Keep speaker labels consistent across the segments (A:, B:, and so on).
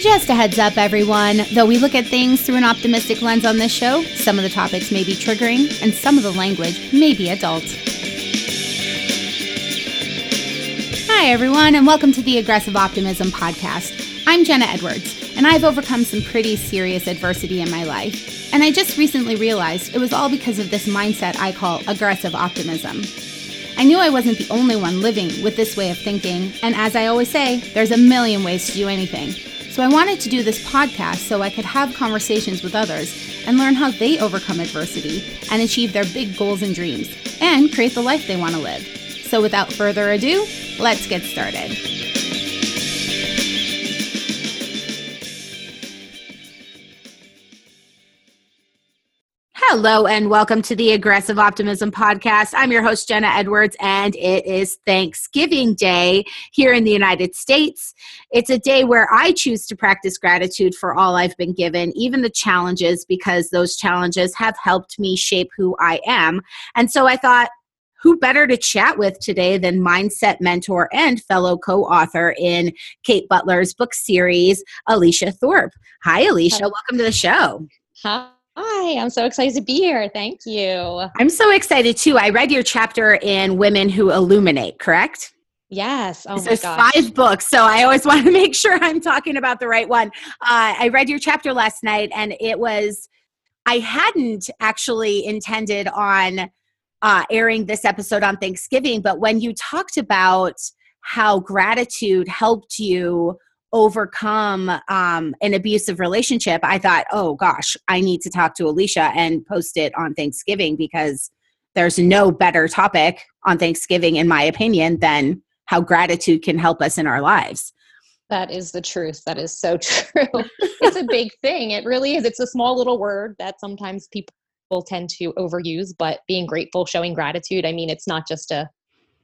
A: Just a heads up, everyone. Though we look at things through an optimistic lens on this show, some of the topics may be triggering and some of the language may be adult. Hi, everyone, and welcome to the Aggressive Optimism Podcast. I'm Jenna Edwards, and I've overcome some pretty serious adversity in my life. And I just recently realized it was all because of this mindset I call aggressive optimism. I knew I wasn't the only one living with this way of thinking, and as I always say, there's a million ways to do anything. So I wanted to do this podcast so I could have conversations with others and learn how they overcome adversity and achieve their big goals and dreams and create the life they want to live. So without further ado, let's get started. Hello and welcome to the Aggressive Optimism Podcast. I'm your host, Jenna Edwards, and it is Thanksgiving Day here in the United States. It's a day where I choose to practice gratitude for all I've been given, even the challenges, because those challenges have helped me shape who I am. And so I thought, who better to chat with today than mindset mentor and fellow co author in Kate Butler's book series, Alicia Thorp? Hi, Alicia. Welcome to the show.
B: Hi. Hi, I'm so excited to be here. Thank you.
A: I'm so excited too. I read your chapter in Women Who Illuminate, correct?
B: Yes.
A: Oh There's five books, so I always want to make sure I'm talking about the right one. Uh, I read your chapter last night, and it was, I hadn't actually intended on uh, airing this episode on Thanksgiving, but when you talked about how gratitude helped you overcome um, an abusive relationship, I thought, oh gosh, I need to talk to Alicia and post it on Thanksgiving because there's no better topic on Thanksgiving, in my opinion, than how gratitude can help us in our lives.
B: That is the truth. That is so true. it's a big thing. It really is. It's a small little word that sometimes people tend to overuse, but being grateful, showing gratitude, I mean, it's not just a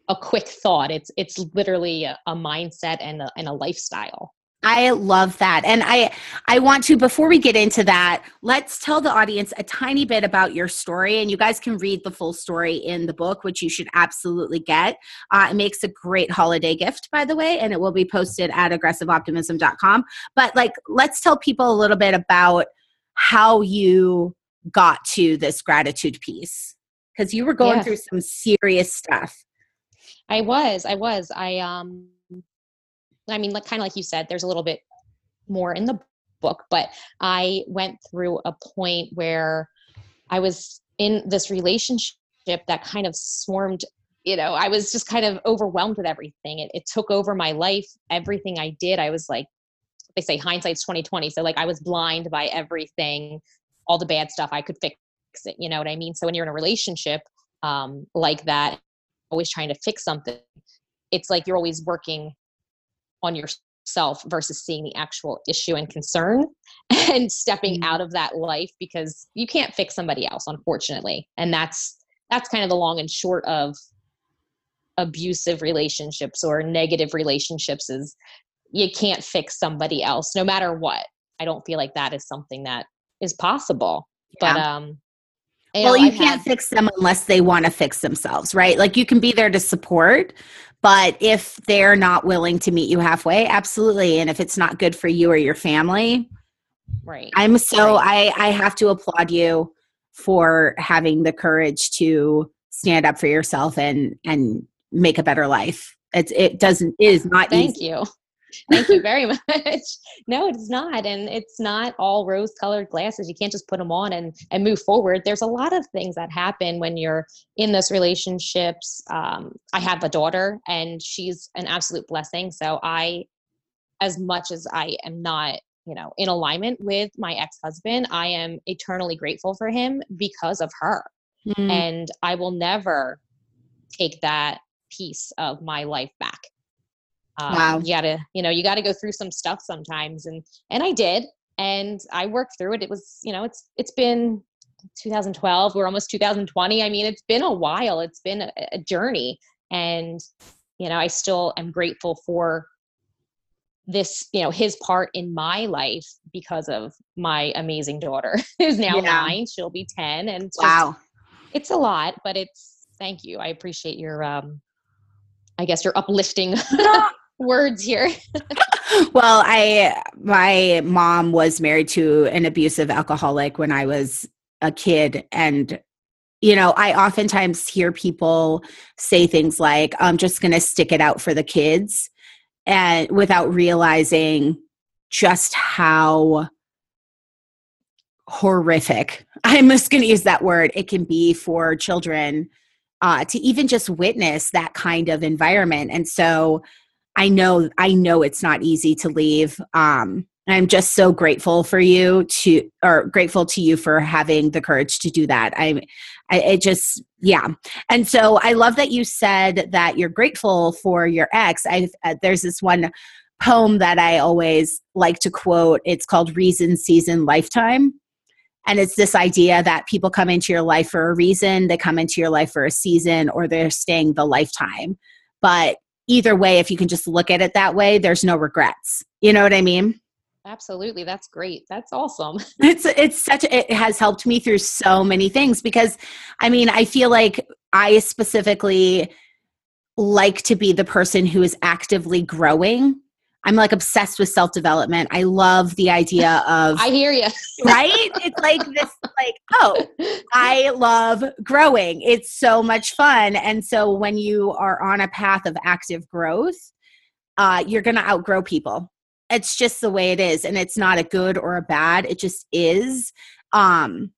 B: a quick thought. It's it's literally a, a mindset and a, and a lifestyle.
A: I love that. And I I want to before we get into that, let's tell the audience a tiny bit about your story and you guys can read the full story in the book which you should absolutely get. Uh, it makes a great holiday gift by the way and it will be posted at aggressiveoptimism.com. But like let's tell people a little bit about how you got to this gratitude piece because you were going yeah. through some serious stuff.
B: I was. I was. I um I mean, like kind of like you said, there's a little bit more in the book, but I went through a point where I was in this relationship that kind of swarmed you know i was just kind of overwhelmed with everything. It, it took over my life everything i did. I was like they say hindsight's 2020 so like i was blind by everything all the bad stuff i could fix it you know what i mean? So when you're in a relationship um, like that always trying to fix something it's like you're always working on yourself versus seeing the actual issue and concern and stepping mm-hmm. out of that life because you can't fix somebody else unfortunately and that's that's kind of the long and short of abusive relationships or negative relationships is you can't fix somebody else no matter what i don't feel like that is something that is possible yeah. but um
A: you well know, you can't had, fix them unless they want to fix themselves right like you can be there to support but if they're not willing to meet you halfway, absolutely. And if it's not good for you or your family,
B: right.
A: I'm so right. I I have to applaud you for having the courage to stand up for yourself and and make a better life. It's it doesn't it is not
B: Thank
A: easy.
B: you. Thank you very much. no, it's not. And it's not all rose colored glasses. You can't just put them on and, and move forward. There's a lot of things that happen when you're in those relationships. Um, I have a daughter and she's an absolute blessing. So I, as much as I am not, you know, in alignment with my ex husband, I am eternally grateful for him because of her. Mm. And I will never take that piece of my life back um, wow. You gotta, you know, you gotta go through some stuff sometimes, and and I did, and I worked through it. It was, you know, it's it's been 2012. We're almost 2020. I mean, it's been a while. It's been a, a journey, and you know, I still am grateful for this, you know, his part in my life because of my amazing daughter, who's now yeah. nine. She'll be 10, and just,
A: wow,
B: it's a lot, but it's thank you. I appreciate your um I guess your uplifting words here.
A: well, I my mom was married to an abusive alcoholic when I was a kid. And, you know, I oftentimes hear people say things like, I'm just going to stick it out for the kids, and without realizing just how horrific i'm just going to use that word it can be for children uh, to even just witness that kind of environment and so i know i know it's not easy to leave um, i'm just so grateful for you to or grateful to you for having the courage to do that. I I, it just yeah. And so i love that you said that you're grateful for your ex. I uh, there's this one poem that i always like to quote. It's called reason season lifetime. And it's this idea that people come into your life for a reason, they come into your life for a season, or they're staying the lifetime. But either way, if you can just look at it that way, there's no regrets. You know what I mean?
B: Absolutely. That's great. That's awesome.
A: It's it's such it has helped me through so many things because I mean, I feel like I specifically like to be the person who is actively growing I'm like obsessed with self development. I love the idea of
B: I hear you.
A: right? It's like this like, oh, I love growing. It's so much fun. And so when you are on a path of active growth, uh, you're gonna outgrow people. It's just the way it is. And it's not a good or a bad. It just is. Um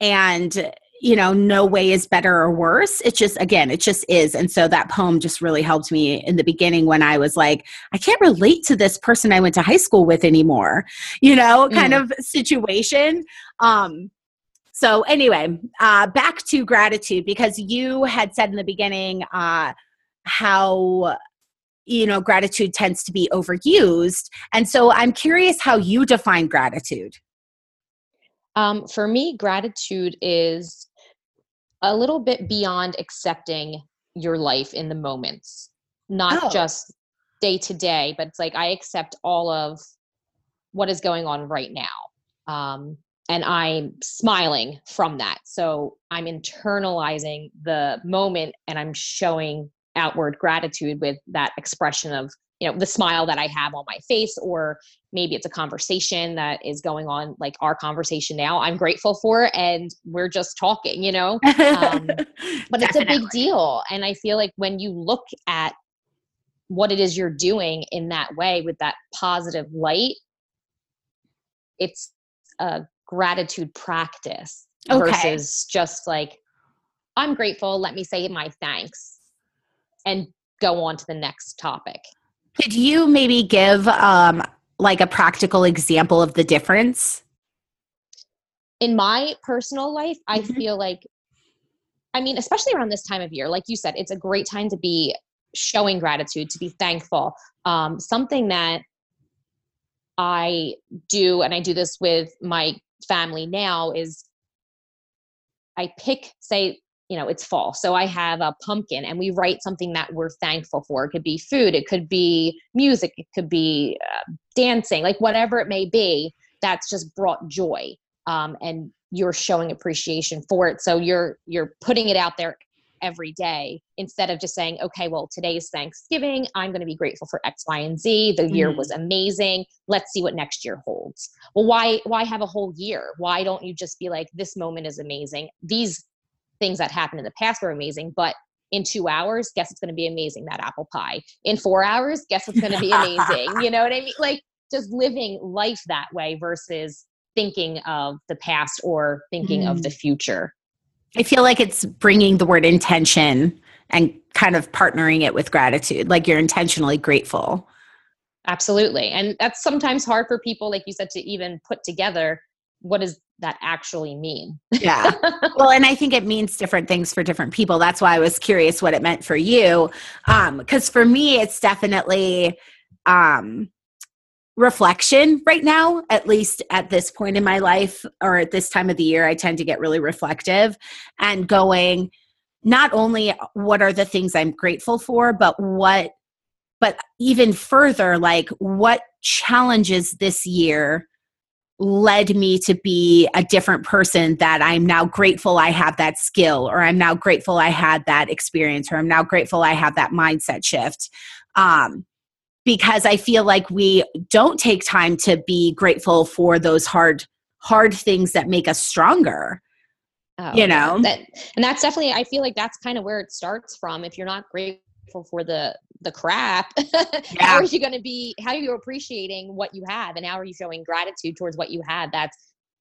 A: and you know, no way is better or worse. It just, again, it just is. And so that poem just really helped me in the beginning when I was like, I can't relate to this person I went to high school with anymore, you know, kind mm. of situation. Um, so anyway, uh, back to gratitude because you had said in the beginning uh, how you know gratitude tends to be overused, and so I'm curious how you define gratitude.
B: Um, for me, gratitude is a little bit beyond accepting your life in the moments, not oh. just day to day, but it's like I accept all of what is going on right now. Um, and I'm smiling from that. So I'm internalizing the moment and I'm showing outward gratitude with that expression of you know the smile that i have on my face or maybe it's a conversation that is going on like our conversation now i'm grateful for and we're just talking you know? Um, but it's a big deal and i feel like when you look at what it is you're doing in that way with that positive light it's a gratitude practice okay. versus just like i'm grateful let me say my thanks and go on to the next topic
A: could you maybe give um, like a practical example of the difference?
B: In my personal life, I mm-hmm. feel like, I mean, especially around this time of year, like you said, it's a great time to be showing gratitude, to be thankful. Um, something that I do, and I do this with my family now, is I pick, say, you know it's fall. So i have a pumpkin and we write something that we're thankful for. It could be food it could be music it could be uh, dancing like whatever it may be that's just brought joy um, and you're showing appreciation for it. So you're you're putting it out there every day instead of just saying okay well today's thanksgiving. I'm going to be grateful for x y and z. The year was mm. amazing. Let's see what next year holds. Well why why have a whole year? Why don't you just be like this moment is amazing. These things that happened in the past were amazing, but in two hours, guess it's going to be amazing that apple pie. In four hours, guess what's going to be amazing. you know what I mean? Like just living life that way versus thinking of the past or thinking mm. of the mm. future.
A: I feel like it's bringing the word intention and kind of partnering it with gratitude, like you're intentionally grateful.
B: Absolutely. And that's sometimes hard for people, like you said, to even put together what does that actually mean?
A: yeah. Well, and I think it means different things for different people. That's why I was curious what it meant for you. Um, because for me, it's definitely um reflection right now, at least at this point in my life or at this time of the year, I tend to get really reflective and going, not only what are the things I'm grateful for, but what, but even further, like what challenges this year led me to be a different person that I'm now grateful I have that skill or I'm now grateful I had that experience or I'm now grateful I have that mindset shift. Um, because I feel like we don't take time to be grateful for those hard hard things that make us stronger. Oh, you know
B: that, and that's definitely. I feel like that's kind of where it starts from. If you're not grateful for the the crap, yeah. how are you going to be? How are you appreciating what you have, and how are you showing gratitude towards what you had? That's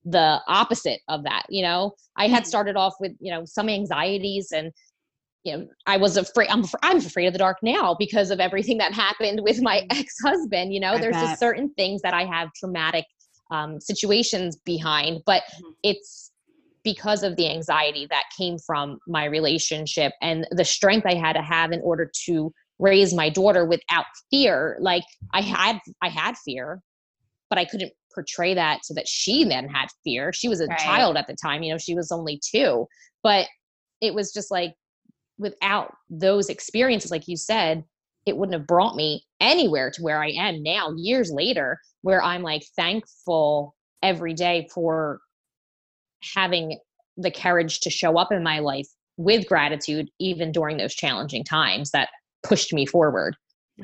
B: the opposite of that. You know, I had mm. started off with you know some anxieties and you know, I was afraid. I'm I'm afraid of the dark now because of everything that happened with my mm. ex husband. You know, I there's bet. just certain things that I have traumatic um, situations behind, but mm-hmm. it's because of the anxiety that came from my relationship and the strength I had to have in order to raise my daughter without fear. Like I had, I had fear, but I couldn't portray that so that she then had fear. She was a right. child at the time, you know, she was only two, but it was just like without those experiences, like you said, it wouldn't have brought me anywhere to where I am now, years later, where I'm like thankful every day for having the courage to show up in my life with gratitude, even during those challenging times that pushed me forward.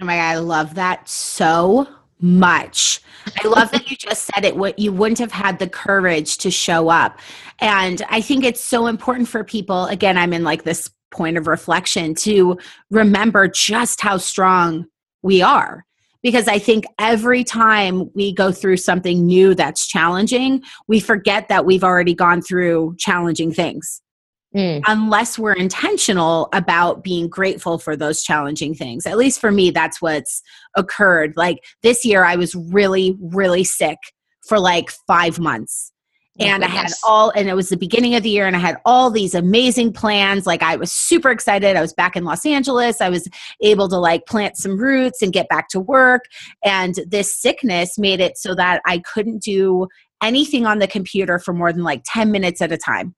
A: Oh my God, I love that so much. I love that you just said it. What you wouldn't have had the courage to show up. And I think it's so important for people. Again, I'm in like this point of reflection to remember just how strong we are because I think every time we go through something new that's challenging, we forget that we've already gone through challenging things. Mm. Unless we're intentional about being grateful for those challenging things. At least for me, that's what's occurred. Like this year, I was really, really sick for like five months Oh, and I had all, and it was the beginning of the year, and I had all these amazing plans. Like, I was super excited. I was back in Los Angeles. I was able to like plant some roots and get back to work. And this sickness made it so that I couldn't do anything on the computer for more than like 10 minutes at a time.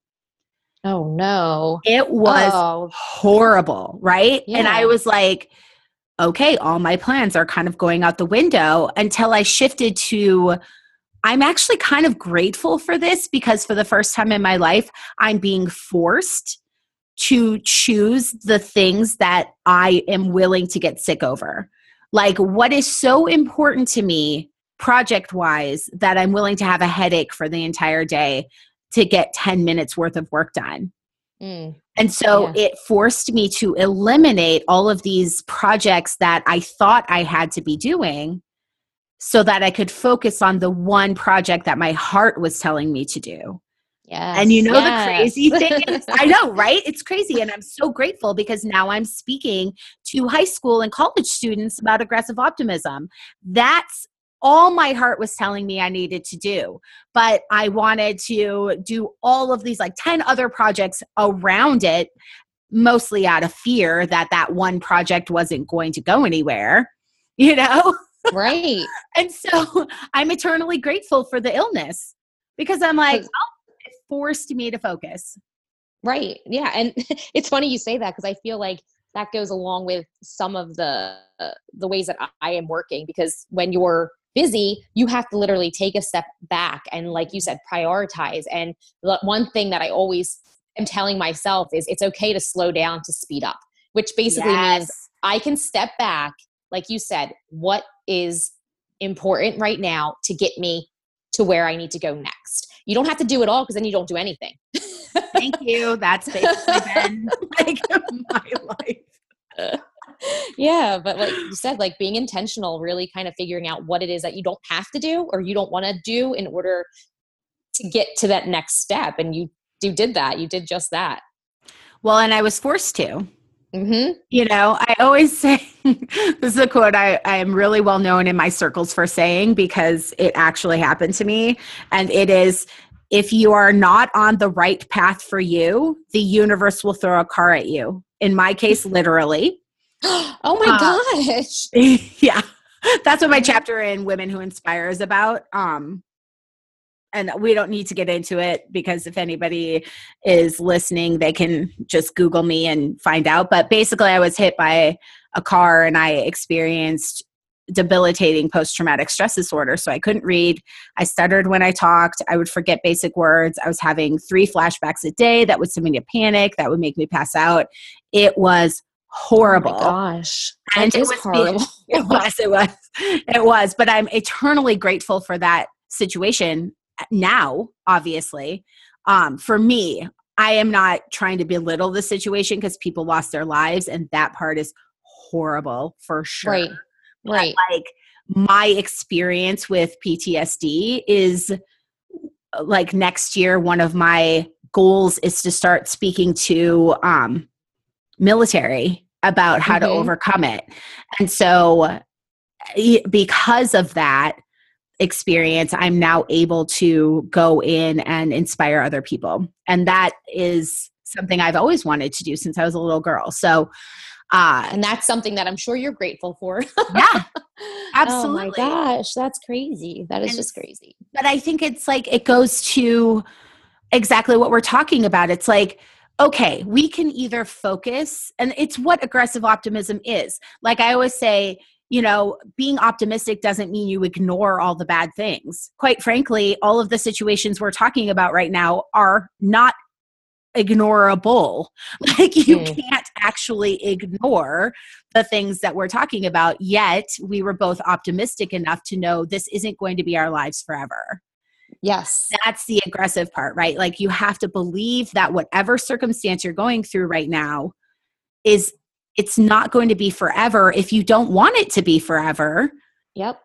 B: Oh, no.
A: It was oh. horrible, right? Yeah. And I was like, okay, all my plans are kind of going out the window until I shifted to, I'm actually kind of grateful for this because for the first time in my life, I'm being forced to choose the things that I am willing to get sick over. Like, what is so important to me, project wise, that I'm willing to have a headache for the entire day to get 10 minutes worth of work done. Mm. And so yeah. it forced me to eliminate all of these projects that I thought I had to be doing so that I could focus on the one project that my heart was telling me to do.
B: Yeah.
A: And you know yes. the crazy thing is, I know, right? It's crazy. And I'm so grateful because now I'm speaking to high school and college students about aggressive optimism. That's all my heart was telling me I needed to do. But I wanted to do all of these, like 10 other projects around it, mostly out of fear that that one project wasn't going to go anywhere, you know?
B: Right.
A: and so I'm eternally grateful for the illness because I'm like, oh, it forced me to focus.
B: Right. Yeah. And it's funny you say that because I feel like that goes along with some of the uh, the ways that I am working because when you're busy you have to literally take a step back and like you said prioritize and the one thing that I always am telling myself is it's okay to slow down to speed up which basically yes. means I can step back like you said, what is important right now to get me to where I need to go next? You don't have to do it all because then you don't do anything.
A: Thank you. That's basically been like my life.
B: yeah, but like you said, like being intentional, really kind of figuring out what it is that you don't have to do or you don't want to do in order to get to that next step. And you you did that. You did just that.
A: Well, and I was forced to. Mm-hmm. You know, I always say this is a quote I, I am really well known in my circles for saying because it actually happened to me. And it is if you are not on the right path for you, the universe will throw a car at you. In my case, literally.
B: oh my uh, gosh.
A: yeah. That's what my chapter in Women Who Inspire is about. Um, and we don't need to get into it because if anybody is listening, they can just Google me and find out. But basically, I was hit by a car and I experienced debilitating post traumatic stress disorder. So I couldn't read. I stuttered when I talked. I would forget basic words. I was having three flashbacks a day that would send me to panic, that would make me pass out. It was horrible. Oh
B: gosh. And it was horrible.
A: it was, it was, it was. But I'm eternally grateful for that situation now, obviously. Um, for me, I am not trying to belittle the situation because people lost their lives, and that part is horrible for sure.
B: Right. Right.
A: But like my experience with PTSD is like next year, one of my goals is to start speaking to um, military about how mm-hmm. to overcome it. And so, because of that experience, I'm now able to go in and inspire other people. And that is something I've always wanted to do since I was a little girl. So,
B: uh, and that's something that I'm sure you're grateful for.
A: yeah, absolutely.
B: Oh my gosh, that's crazy. That is and, just crazy.
A: But I think it's like it goes to exactly what we're talking about. It's like, okay, we can either focus, and it's what aggressive optimism is. Like I always say, you know, being optimistic doesn't mean you ignore all the bad things. Quite frankly, all of the situations we're talking about right now are not ignorable. Like you mm. can't actually ignore the things that we're talking about, yet we were both optimistic enough to know this isn't going to be our lives forever.
B: Yes.
A: That's the aggressive part, right? Like you have to believe that whatever circumstance you're going through right now is it's not going to be forever if you don't want it to be forever.
B: Yep.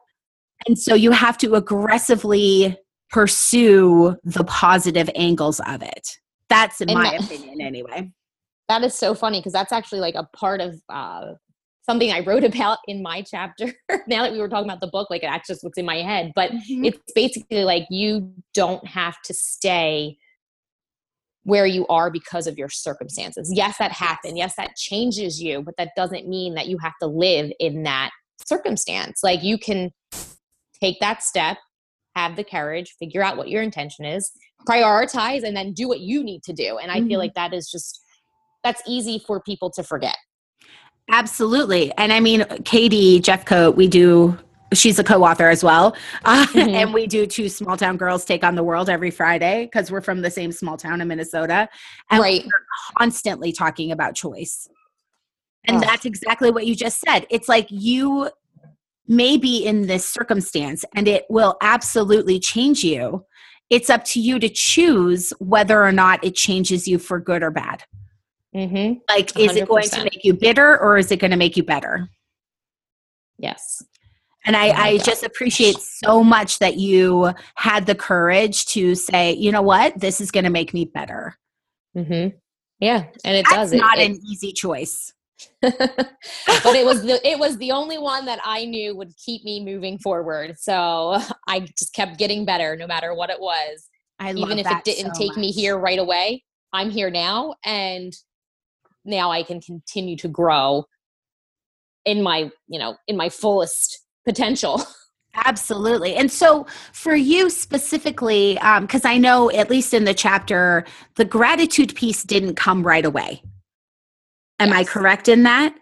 A: And so you have to aggressively pursue the positive angles of it. That's in and my that, opinion, anyway.
B: That is so funny because that's actually like a part of uh, something I wrote about in my chapter. now that we were talking about the book, like that's just what's in my head. But mm-hmm. it's basically like you don't have to stay where you are because of your circumstances. Yes, that happened. Yes, that changes you, but that doesn't mean that you have to live in that circumstance. Like you can take that step, have the courage, figure out what your intention is, prioritize and then do what you need to do and i mm-hmm. feel like that is just that's easy for people to forget
A: absolutely and i mean katie jeffcoat we do she's a co-author as well uh, mm-hmm. and we do two small town girls take on the world every friday because we're from the same small town in minnesota and right. we're constantly talking about choice and oh. that's exactly what you just said it's like you may be in this circumstance and it will absolutely change you it's up to you to choose whether or not it changes you for good or bad. Mm-hmm. Like, 100%. is it going to make you bitter or is it going to make you better?
B: Yes.
A: And I, oh I just appreciate so much that you had the courage to say, you know what, this is going to make me better.
B: Mm-hmm. Yeah, and it
A: That's
B: does.
A: Not
B: it,
A: an it, easy choice.
B: but it was the it was the only one that I knew would keep me moving forward. So I just kept getting better no matter what it was.
A: I
B: even if it didn't
A: so
B: take
A: much.
B: me here right away. I'm here now and now I can continue to grow in my, you know, in my fullest potential.
A: Absolutely. And so, for you specifically, because um, I know, at least in the chapter, the gratitude piece didn't come right away. Am yes. I correct in that?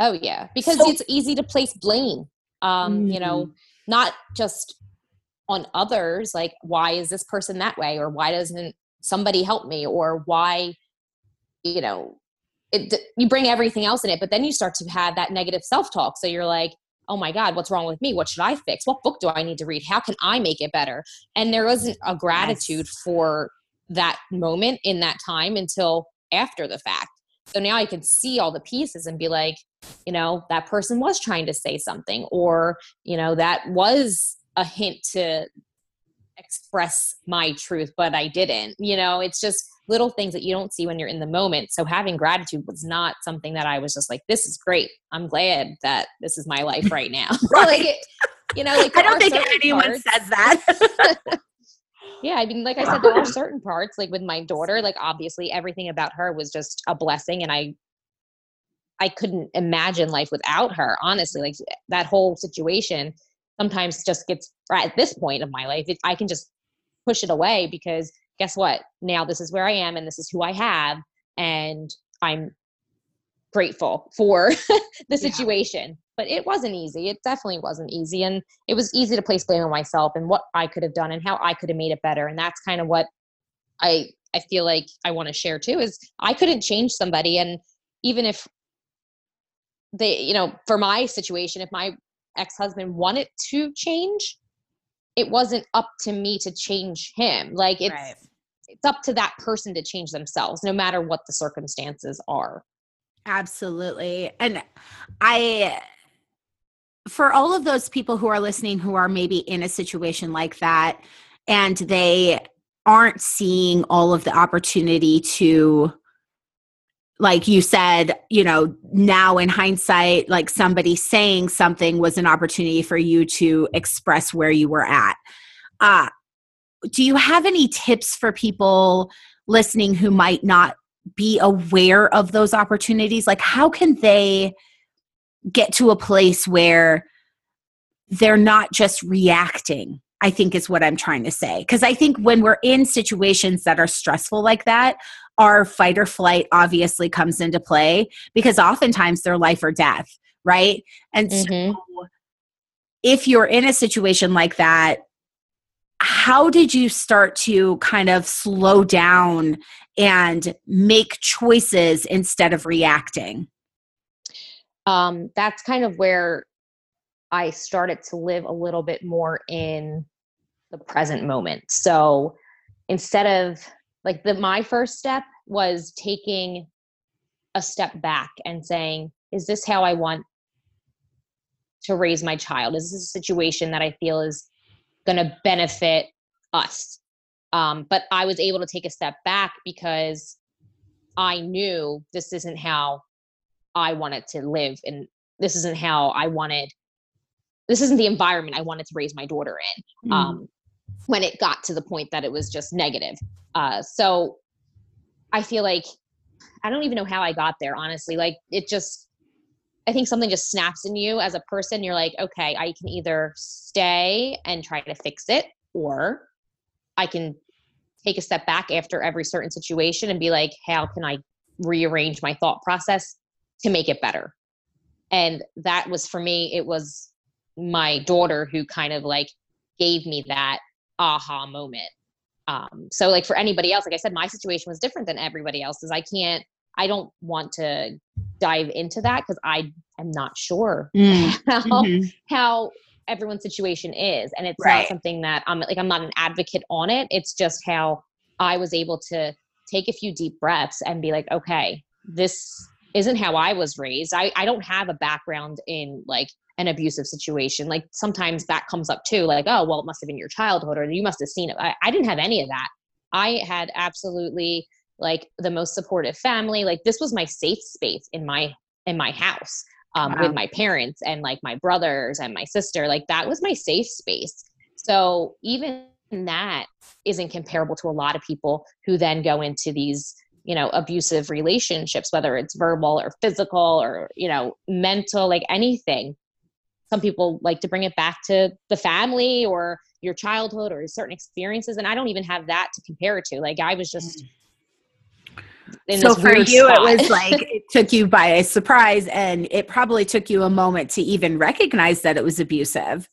B: Oh yeah, because so, it's easy to place blame. Um, mm-hmm. you know, mm-hmm. not just on others like why is this person that way or why doesn't somebody help me or why you know it you bring everything else in it but then you start to have that negative self-talk so you're like oh my god what's wrong with me? What should i fix? What book do i need to read? How can i make it better? And there wasn't a gratitude yes. for that moment in that time until after the fact. So now I can see all the pieces and be like, you know, that person was trying to say something, or, you know, that was a hint to express my truth, but I didn't. You know, it's just little things that you don't see when you're in the moment. So having gratitude was not something that I was just like, this is great. I'm glad that this is my life right now.
A: right.
B: like, you know, like
A: I don't think anyone parts, says that.
B: yeah i mean like i said there are certain parts like with my daughter like obviously everything about her was just a blessing and i i couldn't imagine life without her honestly like that whole situation sometimes just gets at this point of my life it, i can just push it away because guess what now this is where i am and this is who i have and i'm grateful for the situation but it wasn't easy. It definitely wasn't easy. And it was easy to place blame on myself and what I could have done and how I could have made it better. And that's kind of what I I feel like I want to share too is I couldn't change somebody and even if they you know for my situation if my ex-husband wanted to change it wasn't up to me to change him. Like it's right. it's up to that person to change themselves no matter what the circumstances are.
A: Absolutely. And i for all of those people who are listening who are maybe in a situation like that and they aren't seeing all of the opportunity to like you said, you know, now in hindsight, like somebody saying something was an opportunity for you to express where you were at. Uh, do you have any tips for people listening who might not be aware of those opportunities? Like, how can they get to a place where they're not just reacting? I think is what I'm trying to say. Because I think when we're in situations that are stressful like that, our fight or flight obviously comes into play because oftentimes they're life or death, right? And mm-hmm. so if you're in a situation like that, how did you start to kind of slow down and make choices instead of reacting?
B: Um, that's kind of where I started to live a little bit more in the present moment. So instead of like the my first step was taking a step back and saying is this how i want to raise my child is this a situation that i feel is going to benefit us um, but i was able to take a step back because i knew this isn't how i wanted to live and this isn't how i wanted this isn't the environment i wanted to raise my daughter in mm. um, when it got to the point that it was just negative. Uh, so I feel like I don't even know how I got there, honestly. Like it just, I think something just snaps in you as a person. You're like, okay, I can either stay and try to fix it, or I can take a step back after every certain situation and be like, how can I rearrange my thought process to make it better? And that was for me, it was my daughter who kind of like gave me that aha moment. Um, so like for anybody else, like I said, my situation was different than everybody else's. I can't, I don't want to dive into that because I am not sure mm. how, mm-hmm. how everyone's situation is. And it's right. not something that I'm like, I'm not an advocate on it. It's just how I was able to take a few deep breaths and be like, okay, this isn't how I was raised. I, I don't have a background in like an abusive situation. Like sometimes that comes up too, like, oh, well, it must have been your childhood or you must have seen it. I, I didn't have any of that. I had absolutely like the most supportive family. Like this was my safe space in my in my house um, wow. with my parents and like my brothers and my sister. Like that was my safe space. So even that isn't comparable to a lot of people who then go into these you know abusive relationships whether it's verbal or physical or you know mental like anything some people like to bring it back to the family or your childhood or certain experiences and i don't even have that to compare it to like i was just
A: mm. so for you spot. it was like it took you by a surprise and it probably took you a moment to even recognize that it was abusive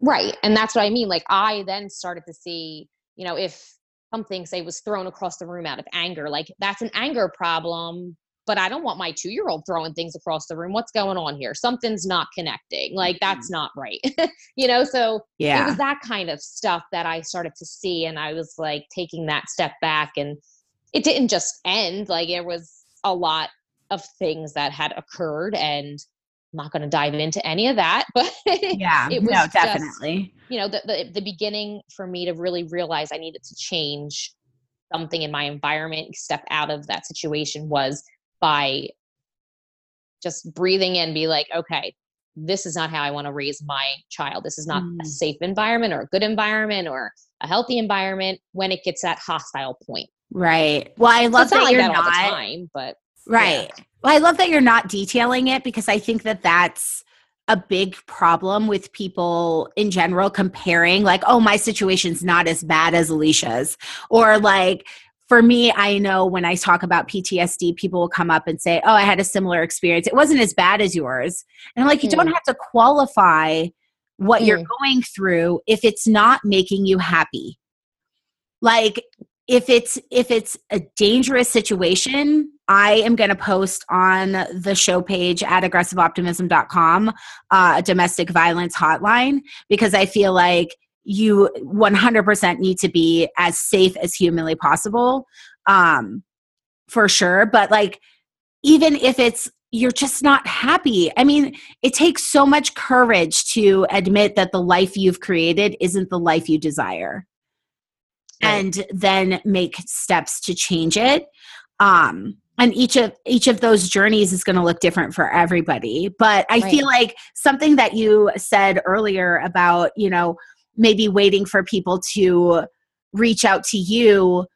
B: right and that's what i mean like i then started to see you know if something say was thrown across the room out of anger like that's an anger problem but I don't want my two year old throwing things across the room. What's going on here? Something's not connecting. Like, that's mm-hmm. not right. you know, so yeah. it was that kind of stuff that I started to see. And I was like taking that step back. And it didn't just end, like, there was a lot of things that had occurred. And I'm not going to dive into any of that, but
A: yeah, it was no, definitely.
B: Just, you know, the, the the beginning for me to really realize I needed to change something in my environment, step out of that situation was by just breathing in, be like, okay, this is not how I want to raise my child. This is not mm. a safe environment or a good environment or a healthy environment when it gets that hostile point.
A: Right. Well, I love so that like you're that not time,
B: but
A: right. Yeah. Well, I love that you're not detailing it because I think that that's a big problem with people in general comparing like oh my situation's not as bad as alicia's or like for me, I know when I talk about PTSD, people will come up and say, Oh, I had a similar experience. It wasn't as bad as yours. And I'm like, you don't mm. have to qualify what mm. you're going through if it's not making you happy. Like, if it's if it's a dangerous situation I am going to post on the show page at aggressiveoptimism.com uh, a domestic violence hotline because I feel like you 100% need to be as safe as humanly possible um, for sure. But like, even if it's you're just not happy. I mean, it takes so much courage to admit that the life you've created isn't the life you desire. Right. And then make steps to change it. Um and each of each of those journeys is going to look different for everybody. But I right. feel like something that you said earlier about, you know, maybe waiting for people to reach out to you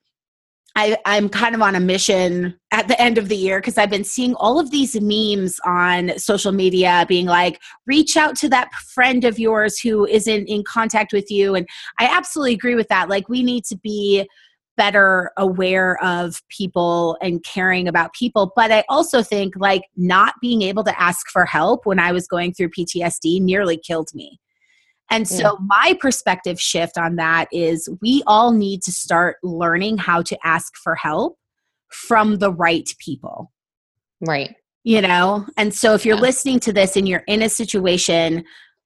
A: I, I'm kind of on a mission at the end of the year because I've been seeing all of these memes on social media being like, reach out to that friend of yours who isn't in contact with you. And I absolutely agree with that. Like, we need to be better aware of people and caring about people. But I also think like not being able to ask for help when I was going through PTSD nearly killed me. And so, yeah. my perspective shift on that is we all need to start learning how to ask for help from the right people.
B: Right.
A: You know, and so if you're yeah. listening to this and you're in a situation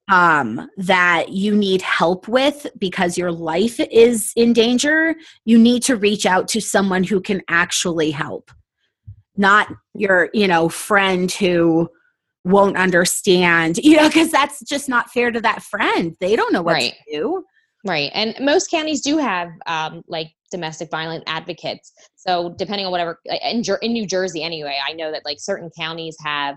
A: um, that you need help with because your life is in danger, you need to reach out to someone who can actually help, not your, you know, friend who won't understand, you know, because that's just not fair to that friend. They don't know what right. to do.
B: Right. And most counties do have um, like domestic violence advocates. So depending on whatever, in, in New Jersey anyway, I know that like certain counties have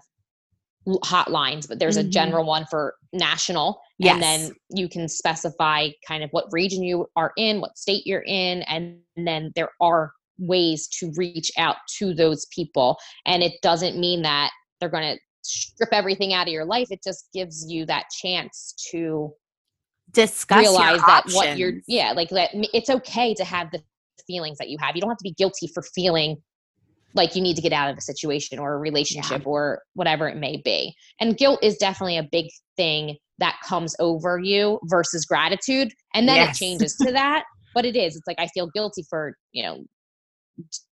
B: hotlines, but there's mm-hmm. a general one for national. Yes. And then you can specify kind of what region you are in, what state you're in, and then there are ways to reach out to those people. And it doesn't mean that they're going to strip everything out of your life it just gives you that chance to
A: discuss realize that options.
B: what you're yeah like that it's okay to have the feelings that you have you don't have to be guilty for feeling like you need to get out of a situation or a relationship yeah. or whatever it may be and guilt is definitely a big thing that comes over you versus gratitude and then yes. it changes to that but it is it's like i feel guilty for you know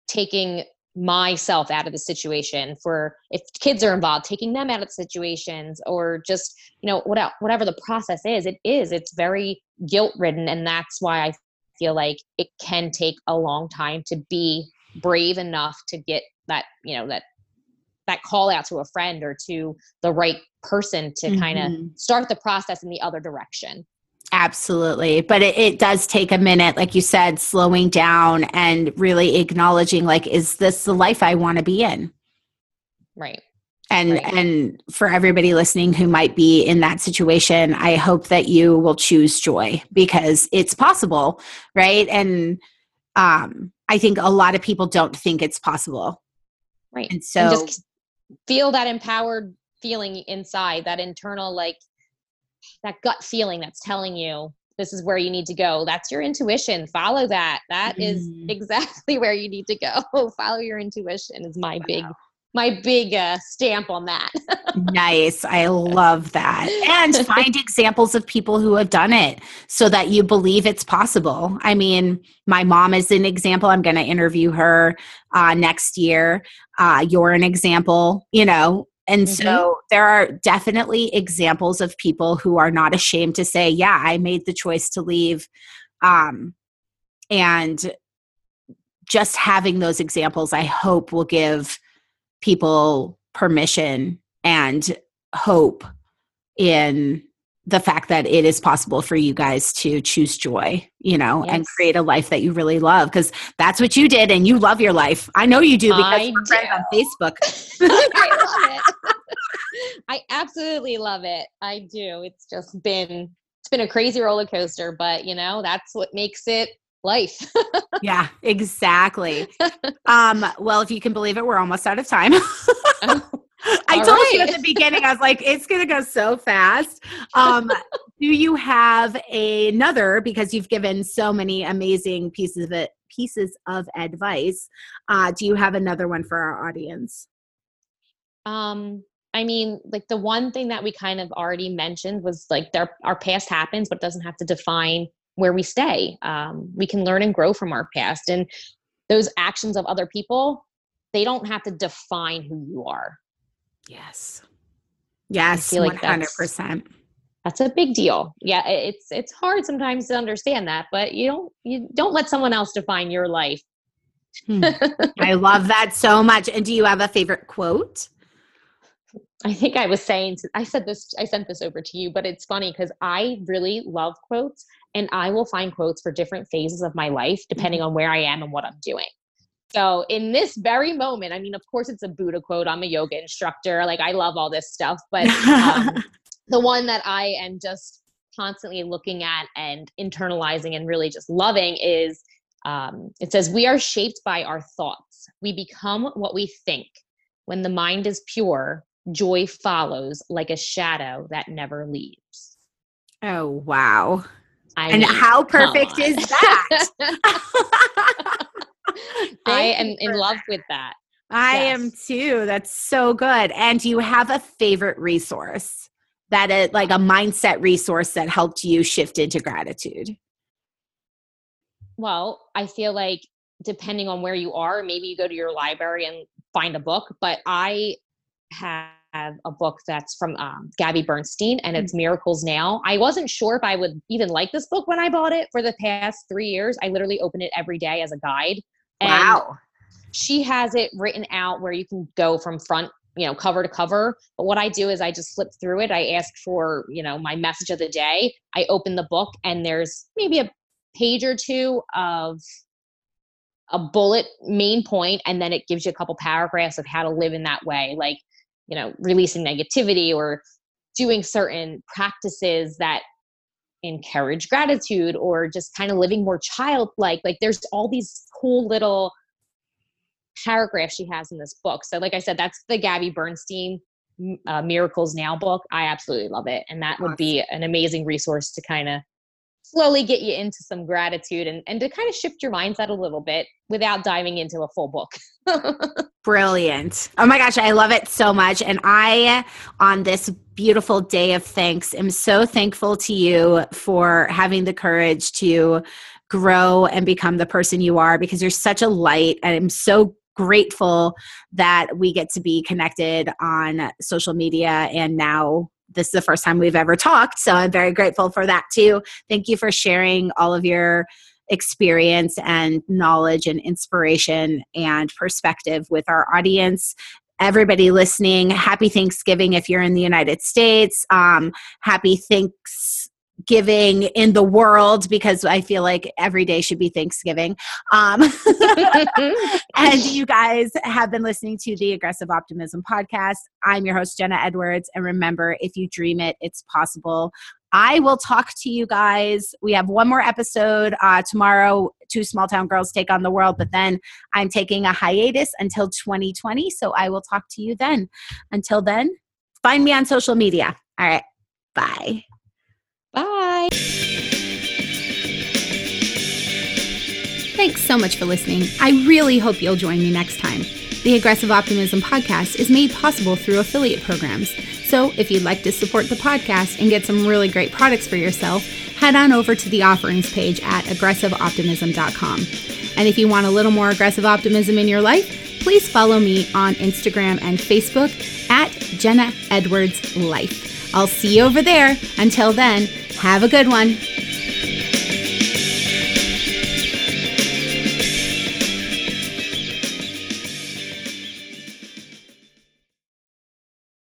B: taking myself out of the situation for if kids are involved taking them out of situations or just you know whatever whatever the process is it is it's very guilt ridden and that's why i feel like it can take a long time to be brave enough to get that you know that that call out to a friend or to the right person to mm-hmm. kind of start the process in the other direction
A: Absolutely. But it, it, does take a minute, like you said, slowing down and really acknowledging, like, is this the life I want to be in?
B: Right.
A: And
B: right.
A: and for everybody listening who might be in that situation, I hope that you will choose joy because it's possible, right? And um, I think a lot of people don't think it's possible.
B: Right.
A: And so and
B: just feel that empowered feeling inside, that internal like that gut feeling that's telling you this is where you need to go. That's your intuition. Follow that. That mm. is exactly where you need to go. Follow your intuition is my wow. big my big uh, stamp on that.
A: nice. I love that. And find examples of people who have done it so that you believe it's possible. I mean, my mom is an example. I'm going to interview her uh, next year. Uh, you're an example. You know, and mm-hmm. so there are definitely examples of people who are not ashamed to say, yeah, I made the choice to leave. Um, and just having those examples, I hope, will give people permission and hope in the fact that it is possible for you guys to choose joy, you know, yes. and create a life that you really love because that's what you did and you love your life. I know you do because I we're friends on Facebook.
B: I love it. I absolutely love it. I do. It's just been it's been a crazy roller coaster, but you know, that's what makes it life.
A: yeah, exactly. Um, well, if you can believe it, we're almost out of time. oh. I All told right. you at the beginning, I was like, it's going to go so fast. Um, do you have another, because you've given so many amazing pieces of it, pieces of advice. Uh, do you have another one for our audience?
B: Um, I mean, like the one thing that we kind of already mentioned was like our past happens, but it doesn't have to define where we stay. Um, we can learn and grow from our past, and those actions of other people they don't have to define who you are.
A: Yes. Yes, one hundred percent.
B: That's a big deal. Yeah, it's it's hard sometimes to understand that, but you don't you don't let someone else define your life.
A: Hmm. I love that so much. And do you have a favorite quote?
B: I think I was saying I said this I sent this over to you, but it's funny because I really love quotes and I will find quotes for different phases of my life depending mm-hmm. on where I am and what I'm doing. So in this very moment, I mean, of course, it's a Buddha quote. I'm a yoga instructor. Like I love all this stuff, but um, the one that I am just constantly looking at and internalizing and really just loving is um, it says, We are shaped by our thoughts. We become what we think. When the mind is pure, joy follows like a shadow that never leaves.
A: Oh, wow. I and mean, how perfect is that?
B: I am in love with that.
A: I yes. am too. That's so good. And you have a favorite resource that is like a mindset resource that helped you shift into gratitude?
B: Well, I feel like depending on where you are, maybe you go to your library and find a book, but I have a book that's from um, Gabby Bernstein and it's mm. Miracles Now. I wasn't sure if I would even like this book when I bought it for the past three years. I literally open it every day as a guide.
A: Wow.
B: she has it written out where you can go from front you know cover to cover. But what i do is i just flip through it. I ask for you know my message of the day. I open the book and there's maybe a page or two of a bullet main point and then it gives you a couple paragraphs of how to live in that way like you know releasing negativity or doing certain practices that encourage gratitude or just kind of living more childlike like there's all these cool little paragraphs she has in this book. So, like I said, that's the Gabby Bernstein uh, Miracles Now book. I absolutely love it. And that would be an amazing resource to kind of slowly get you into some gratitude and, and to kind of shift your mindset a little bit without diving into a full book.
A: Brilliant. Oh my gosh, I love it so much. And I, on this beautiful day of thanks, am so thankful to you for having the courage to grow and become the person you are because you're such a light. And I'm so grateful that we get to be connected on social media and now this is the first time we've ever talked so i'm very grateful for that too. Thank you for sharing all of your experience and knowledge and inspiration and perspective with our audience. Everybody listening happy thanksgiving if you're in the united states. Um, happy thanks giving in the world because I feel like every day should be Thanksgiving. Um, and you guys have been listening to the Aggressive Optimism podcast. I'm your host, Jenna Edwards. And remember, if you dream it, it's possible. I will talk to you guys. We have one more episode uh, tomorrow. Two small town girls take on the world, but then I'm taking a hiatus until 2020. So I will talk to you then. Until then, find me on social media. All right. Bye.
B: Bye.
A: Thanks so much for listening. I really hope you'll join me next time. The Aggressive Optimism podcast is made possible through affiliate programs. So if you'd like to support the podcast and get some really great products for yourself, head on over to the offerings page at aggressiveoptimism.com. And if you want a little more aggressive optimism in your life, please follow me on Instagram and Facebook at Jenna Edwards Life. I'll see you over there. Until then, have a good one.